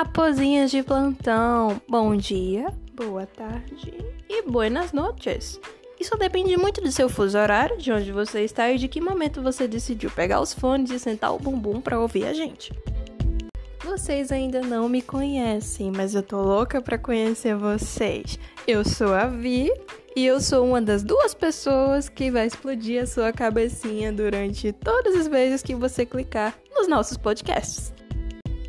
Raposinhas de plantão, bom dia, boa tarde e buenas noches. Isso depende muito do seu fuso horário, de onde você está e de que momento você decidiu pegar os fones e sentar o bumbum para ouvir a gente. Vocês ainda não me conhecem, mas eu tô louca para conhecer vocês. Eu sou a Vi e eu sou uma das duas pessoas que vai explodir a sua cabecinha durante todas as vezes que você clicar nos nossos podcasts.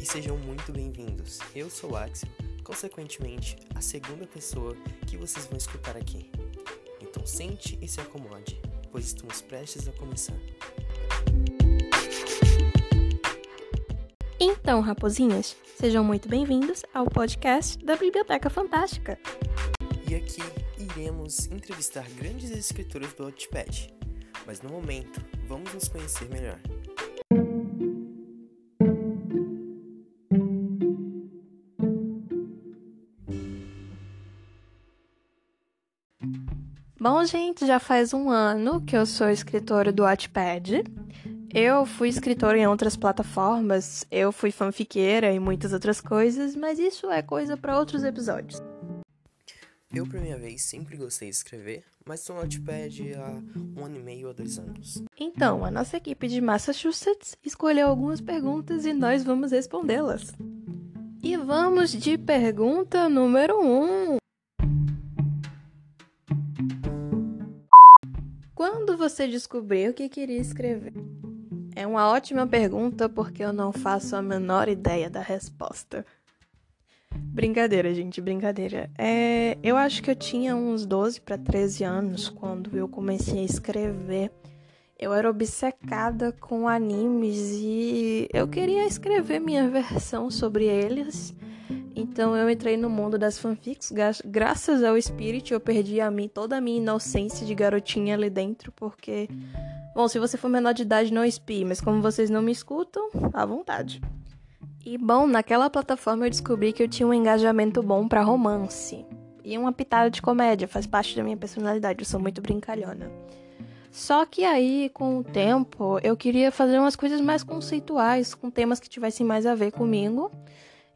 E sejam muito bem-vindos. Eu sou o Axel, consequentemente, a segunda pessoa que vocês vão escutar aqui. Então sente e se acomode, pois estamos prestes a começar. Então, raposinhas, sejam muito bem-vindos ao podcast da Biblioteca Fantástica. E aqui iremos entrevistar grandes escritoras do Wattpad. Mas no momento, vamos nos conhecer melhor. Bom, gente, já faz um ano que eu sou escritora do Wattpad. Eu fui escritora em outras plataformas, eu fui fanfiqueira e muitas outras coisas, mas isso é coisa para outros episódios. Eu, por minha vez, sempre gostei de escrever, mas estou no Wattpad há um ano e meio a dois anos. Então, a nossa equipe de Massachusetts escolheu algumas perguntas e nós vamos respondê-las. E vamos de pergunta número 1. Um. Quando você descobriu que queria escrever? É uma ótima pergunta porque eu não faço a menor ideia da resposta. Brincadeira, gente, brincadeira. É, eu acho que eu tinha uns 12 para 13 anos quando eu comecei a escrever. Eu era obcecada com animes e eu queria escrever minha versão sobre eles. Então eu entrei no mundo das fanfics, graças ao Spirit eu perdi a mim toda a minha inocência de garotinha ali dentro, porque bom, se você for menor de idade não espie, mas como vocês não me escutam, à vontade. E bom, naquela plataforma eu descobri que eu tinha um engajamento bom para romance e uma pitada de comédia, faz parte da minha personalidade, eu sou muito brincalhona. Só que aí, com o tempo, eu queria fazer umas coisas mais conceituais, com temas que tivessem mais a ver comigo.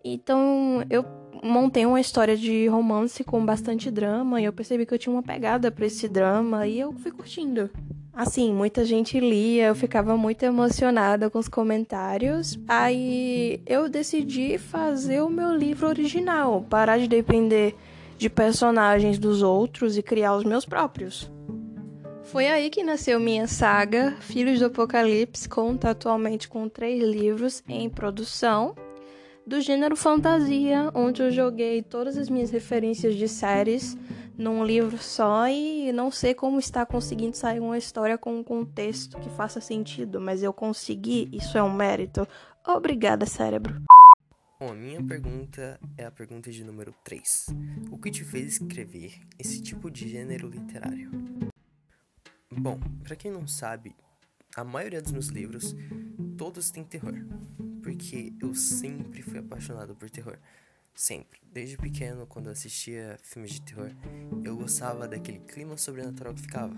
Então eu montei uma história de romance com bastante drama e eu percebi que eu tinha uma pegada para esse drama e eu fui curtindo. Assim, muita gente lia, eu ficava muito emocionada com os comentários. Aí eu decidi fazer o meu livro original, parar de depender de personagens dos outros e criar os meus próprios. Foi aí que nasceu minha saga, Filhos do Apocalipse, conta atualmente com três livros em produção do gênero fantasia, onde eu joguei todas as minhas referências de séries num livro só e não sei como está conseguindo sair uma história com um contexto que faça sentido, mas eu consegui, isso é um mérito. Obrigada, cérebro. Bom, a minha pergunta é a pergunta de número 3. O que te fez escrever esse tipo de gênero literário? Bom, para quem não sabe, a maioria dos meus livros todos têm terror porque eu sempre fui apaixonado por terror. Sempre. Desde pequeno, quando eu assistia filmes de terror, eu gostava daquele clima sobrenatural que ficava.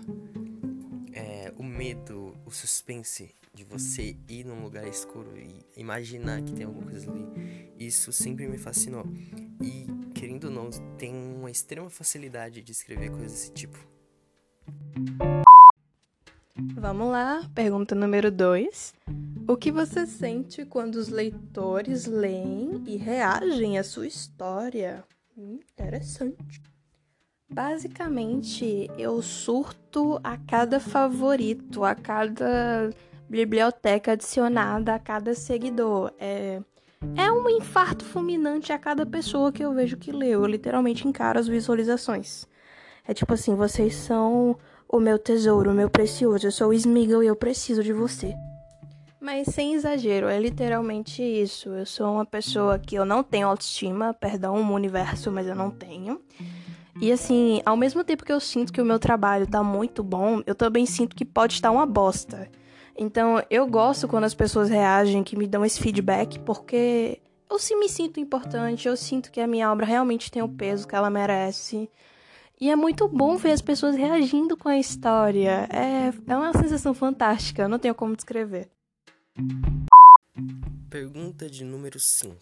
É, o medo, o suspense de você ir num lugar escuro e imaginar que tem alguma coisa ali. Isso sempre me fascinou. E, querendo ou não, tem uma extrema facilidade de escrever coisas desse tipo. Vamos lá, pergunta número 2. O que você sente quando os leitores leem e reagem à sua história? Interessante. Basicamente, eu surto a cada favorito, a cada biblioteca adicionada, a cada seguidor. É, é um infarto fulminante a cada pessoa que eu vejo que leu. Eu literalmente encaro as visualizações. É tipo assim, vocês são o meu tesouro, o meu precioso. Eu sou o Smeagol e eu preciso de você. Mas sem exagero, é literalmente isso. Eu sou uma pessoa que eu não tenho autoestima, perdão, um universo, mas eu não tenho. E assim, ao mesmo tempo que eu sinto que o meu trabalho tá muito bom, eu também sinto que pode estar uma bosta. Então, eu gosto quando as pessoas reagem, que me dão esse feedback, porque eu sim me sinto importante, eu sinto que a minha obra realmente tem o peso que ela merece. E é muito bom ver as pessoas reagindo com a história. É, é uma sensação fantástica, não tenho como descrever. Pergunta de número 5.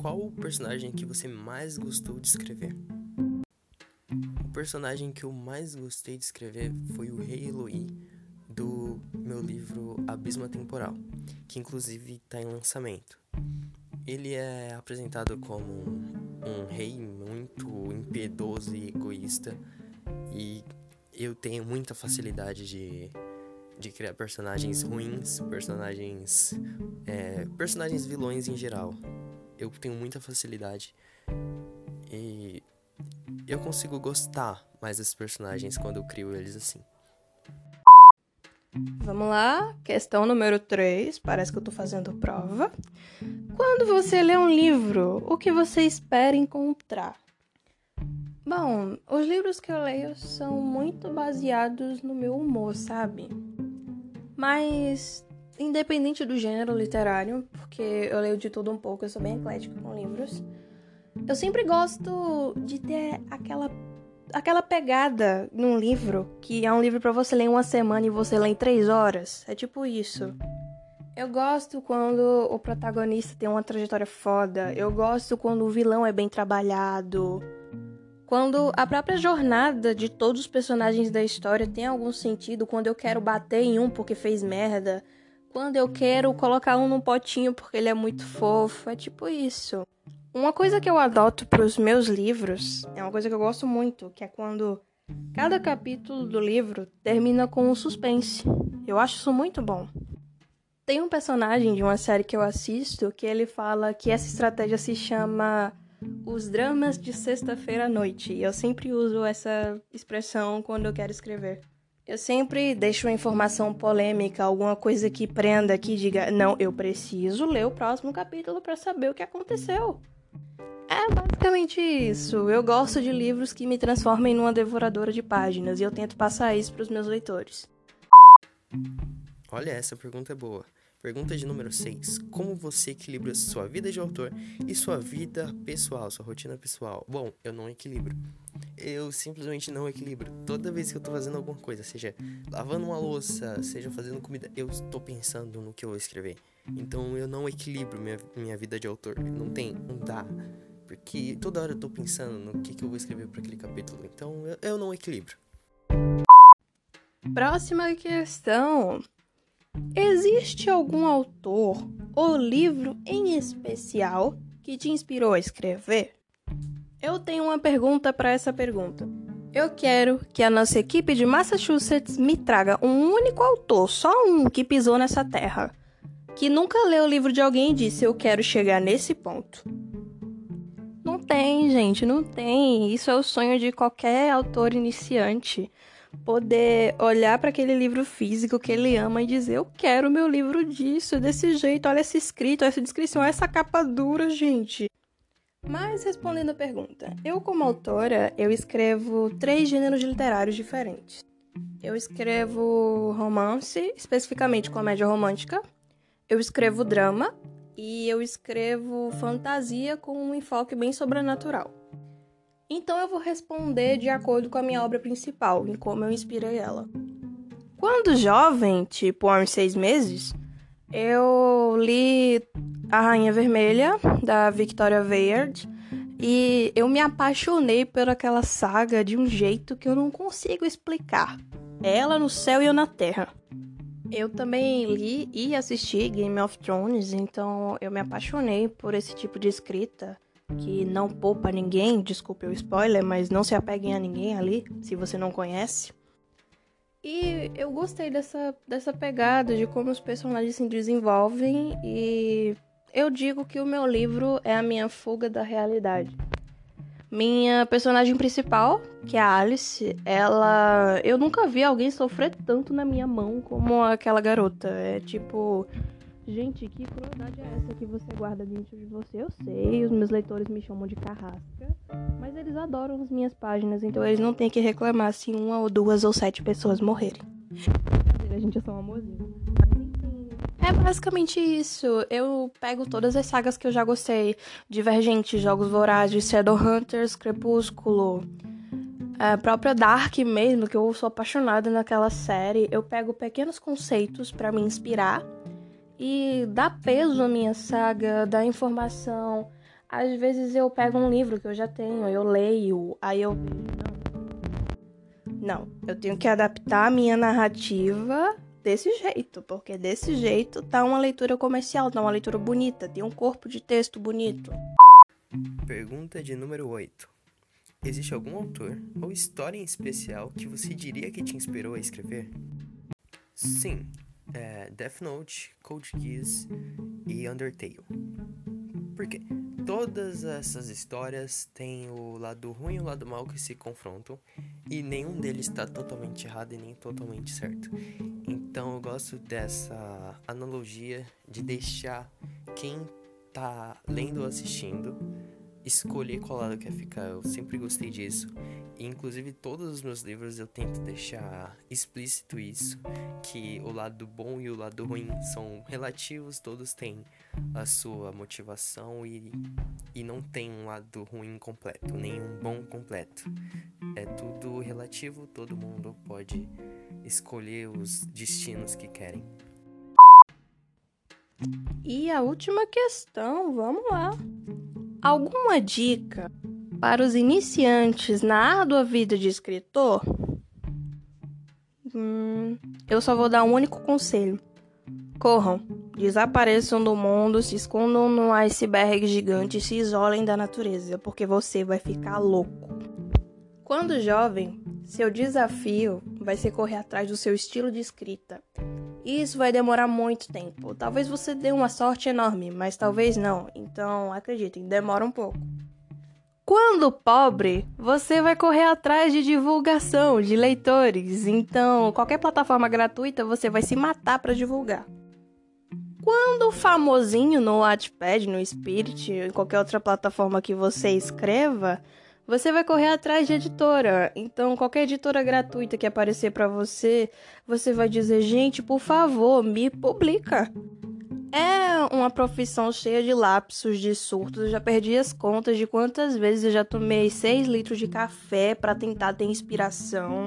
qual o personagem que você mais gostou de escrever? O personagem que eu mais gostei de escrever foi o Rei Eloy, do meu livro Abismo Temporal, que inclusive está em lançamento. Ele é apresentado como um rei muito impiedoso e egoísta, e eu tenho muita facilidade de, de criar personagens ruins, personagens. É, personagens vilões em geral. Eu tenho muita facilidade. E eu consigo gostar mais desses personagens quando eu crio eles assim. Vamos lá, questão número 3. Parece que eu tô fazendo prova. Quando você lê um livro, o que você espera encontrar? Bom, os livros que eu leio são muito baseados no meu humor, sabe? Mas, independente do gênero literário, porque eu leio de tudo um pouco, eu sou bem eclética com livros, eu sempre gosto de ter aquela aquela pegada num livro, que é um livro para você ler em uma semana e você lê em três horas. É tipo isso. Eu gosto quando o protagonista tem uma trajetória foda. Eu gosto quando o vilão é bem trabalhado. Quando a própria jornada de todos os personagens da história tem algum sentido. Quando eu quero bater em um porque fez merda. Quando eu quero colocar um num potinho porque ele é muito fofo. É tipo isso. Uma coisa que eu adoto para os meus livros é uma coisa que eu gosto muito, que é quando cada capítulo do livro termina com um suspense. Eu acho isso muito bom. Tem um personagem de uma série que eu assisto que ele fala que essa estratégia se chama os dramas de sexta-feira à noite. Eu sempre uso essa expressão quando eu quero escrever. Eu sempre deixo uma informação polêmica, alguma coisa que prenda, que diga: não, eu preciso ler o próximo capítulo para saber o que aconteceu. É basicamente isso. Eu gosto de livros que me transformem numa devoradora de páginas e eu tento passar isso para os meus leitores. Olha, essa pergunta é boa. Pergunta de número 6. Como você equilibra sua vida de autor e sua vida pessoal, sua rotina pessoal? Bom, eu não equilibro. Eu simplesmente não equilibro. Toda vez que eu tô fazendo alguma coisa, seja lavando uma louça, seja fazendo comida, eu estou pensando no que eu vou escrever. Então eu não equilibro minha, minha vida de autor. Não tem, não dá. Porque toda hora eu tô pensando no que, que eu vou escrever para aquele capítulo. Então eu, eu não equilibro. Próxima questão. Existe algum autor ou livro em especial que te inspirou a escrever? Eu tenho uma pergunta para essa pergunta. Eu quero que a nossa equipe de Massachusetts me traga um único autor, só um que pisou nessa terra, que nunca leu o livro de alguém e disse: Eu quero chegar nesse ponto. Não tem, gente, não tem. Isso é o sonho de qualquer autor iniciante. Poder olhar para aquele livro físico que ele ama e dizer: Eu quero meu livro disso, desse jeito. Olha esse escrito, essa descrição, essa capa dura, gente. Mas respondendo a pergunta, eu como autora, eu escrevo três gêneros literários diferentes. Eu escrevo romance, especificamente comédia romântica. Eu escrevo drama e eu escrevo fantasia com um enfoque bem sobrenatural. Então eu vou responder de acordo com a minha obra principal, em como eu inspirei ela. Quando jovem, tipo há uns seis meses, eu li A Rainha Vermelha, da Victoria Veyard, e eu me apaixonei por aquela saga de um jeito que eu não consigo explicar. Ela no céu e eu na terra. Eu também li e assisti Game of Thrones, então eu me apaixonei por esse tipo de escrita que não poupa ninguém, desculpe o spoiler, mas não se apeguem a ninguém ali, se você não conhece. E eu gostei dessa, dessa pegada de como os personagens se desenvolvem e eu digo que o meu livro é a minha fuga da realidade. Minha personagem principal, que é a Alice, ela. Eu nunca vi alguém sofrer tanto na minha mão como aquela garota. É tipo. Gente, que crueldade é essa que você guarda dentro de você? Eu sei, os meus leitores me chamam de carrasca, mas eles adoram as minhas páginas, então eles não têm que reclamar se uma ou duas ou sete pessoas morrerem. A gente é só um amorzinho. É basicamente isso. Eu pego todas as sagas que eu já gostei: Divergente, Jogos Vorazes, Shadowhunters, Crepúsculo, a própria Dark mesmo, que eu sou apaixonada naquela série. Eu pego pequenos conceitos para me inspirar e dá peso à minha saga, dá informação. Às vezes eu pego um livro que eu já tenho, eu leio, aí eu. Não, eu tenho que adaptar a minha narrativa desse jeito, porque desse jeito tá uma leitura comercial, tá uma leitura bonita, tem um corpo de texto bonito. Pergunta de número 8. Existe algum autor ou história em especial que você diria que te inspirou a escrever? Sim, é Death Note, Code Geass e Undertale. Por quê? Todas essas histórias têm o lado ruim e o lado mal que se confrontam e nenhum deles está totalmente errado e nem totalmente certo. Então eu gosto dessa analogia de deixar quem tá lendo ou assistindo escolher qual lado quer ficar. Eu sempre gostei disso. E, inclusive, todos os meus livros eu tento deixar explícito isso: que o lado bom e o lado ruim são relativos, todos têm a sua motivação e, e não tem um lado ruim completo, nem um bom completo. É tudo relativo, todo mundo pode escolher os destinos que querem. E a última questão, vamos lá. Alguma dica para os iniciantes na árdua vida de escritor? Hum, eu só vou dar um único conselho. Corram, desapareçam do mundo, se escondam num iceberg gigante e se isolem da natureza, porque você vai ficar louco. Quando jovem, seu desafio vai ser correr atrás do seu estilo de escrita. Isso vai demorar muito tempo. Talvez você dê uma sorte enorme, mas talvez não. Então, acreditem, demora um pouco. Quando pobre, você vai correr atrás de divulgação, de leitores. Então, qualquer plataforma gratuita você vai se matar para divulgar. Quando famosinho no Wattpad, no Spirit, em qualquer outra plataforma que você escreva, você vai correr atrás de editora. Então, qualquer editora gratuita que aparecer para você, você vai dizer: gente, por favor, me publica. É uma profissão cheia de lapsos, de surtos. Eu já perdi as contas de quantas vezes eu já tomei 6 litros de café para tentar ter inspiração.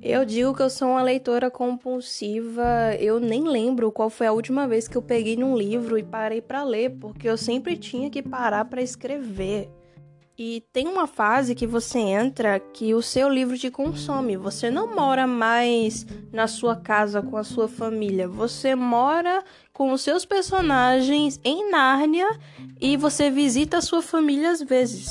Eu digo que eu sou uma leitora compulsiva. Eu nem lembro qual foi a última vez que eu peguei num livro e parei para ler, porque eu sempre tinha que parar para escrever. E tem uma fase que você entra que o seu livro te consome. Você não mora mais na sua casa com a sua família. Você mora com os seus personagens em Nárnia e você visita a sua família às vezes.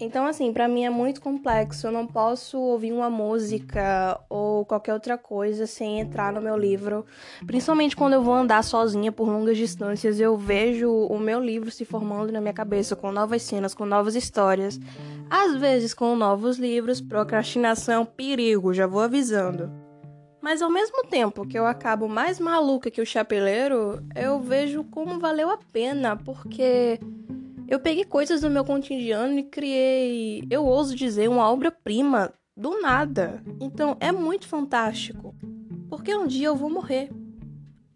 Então, assim, para mim é muito complexo. Eu não posso ouvir uma música ou qualquer outra coisa sem entrar no meu livro. Principalmente quando eu vou andar sozinha por longas distâncias, eu vejo o meu livro se formando na minha cabeça com novas cenas, com novas histórias. Às vezes com novos livros, procrastinação, perigo, já vou avisando. Mas ao mesmo tempo que eu acabo mais maluca que o chapeleiro, eu vejo como valeu a pena, porque eu peguei coisas do meu cotidiano e criei, eu ouso dizer, uma obra-prima do nada. Então é muito fantástico. Porque um dia eu vou morrer.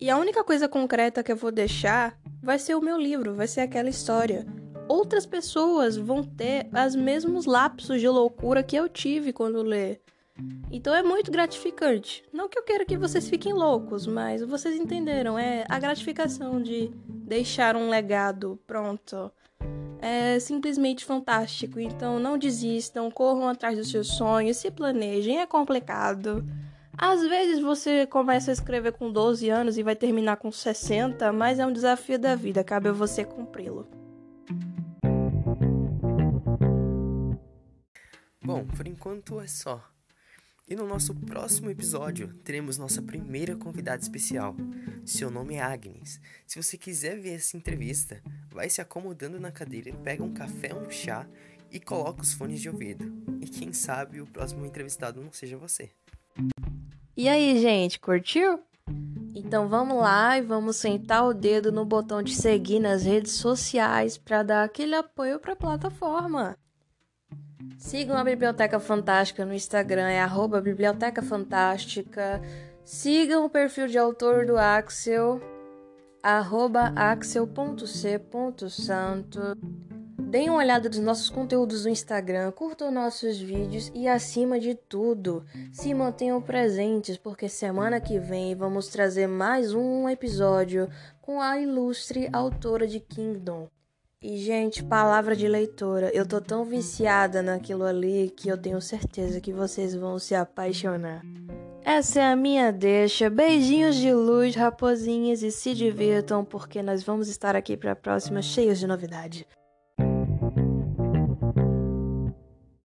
E a única coisa concreta que eu vou deixar vai ser o meu livro, vai ser aquela história. Outras pessoas vão ter os mesmos lapsos de loucura que eu tive quando ler. Então é muito gratificante. Não que eu queira que vocês fiquem loucos, mas vocês entenderam. É a gratificação de deixar um legado pronto é simplesmente fantástico. Então não desistam, corram atrás dos seus sonhos, se planejem, é complicado. Às vezes você começa a escrever com 12 anos e vai terminar com 60, mas é um desafio da vida, cabe a você cumpri-lo. Bom, por enquanto é só. E no nosso próximo episódio teremos nossa primeira convidada especial. Seu nome é Agnes. Se você quiser ver essa entrevista, vai se acomodando na cadeira, pega um café, um chá e coloca os fones de ouvido. E quem sabe o próximo entrevistado não seja você. E aí, gente, curtiu? Então vamos lá e vamos sentar o dedo no botão de seguir nas redes sociais para dar aquele apoio para a plataforma. Sigam a Biblioteca Fantástica no Instagram, é arroba Biblioteca Fantástica. Sigam o perfil de autor do Axel, arroba axel.c.santo. Deem uma olhada nos nossos conteúdos no Instagram, curtam nossos vídeos e, acima de tudo, se mantenham presentes, porque semana que vem vamos trazer mais um episódio com a ilustre autora de Kingdom. E, gente, palavra de leitora, eu tô tão viciada naquilo ali que eu tenho certeza que vocês vão se apaixonar. Essa é a minha deixa. Beijinhos de luz, raposinhas, e se divirtam, porque nós vamos estar aqui para a próxima cheios de novidade.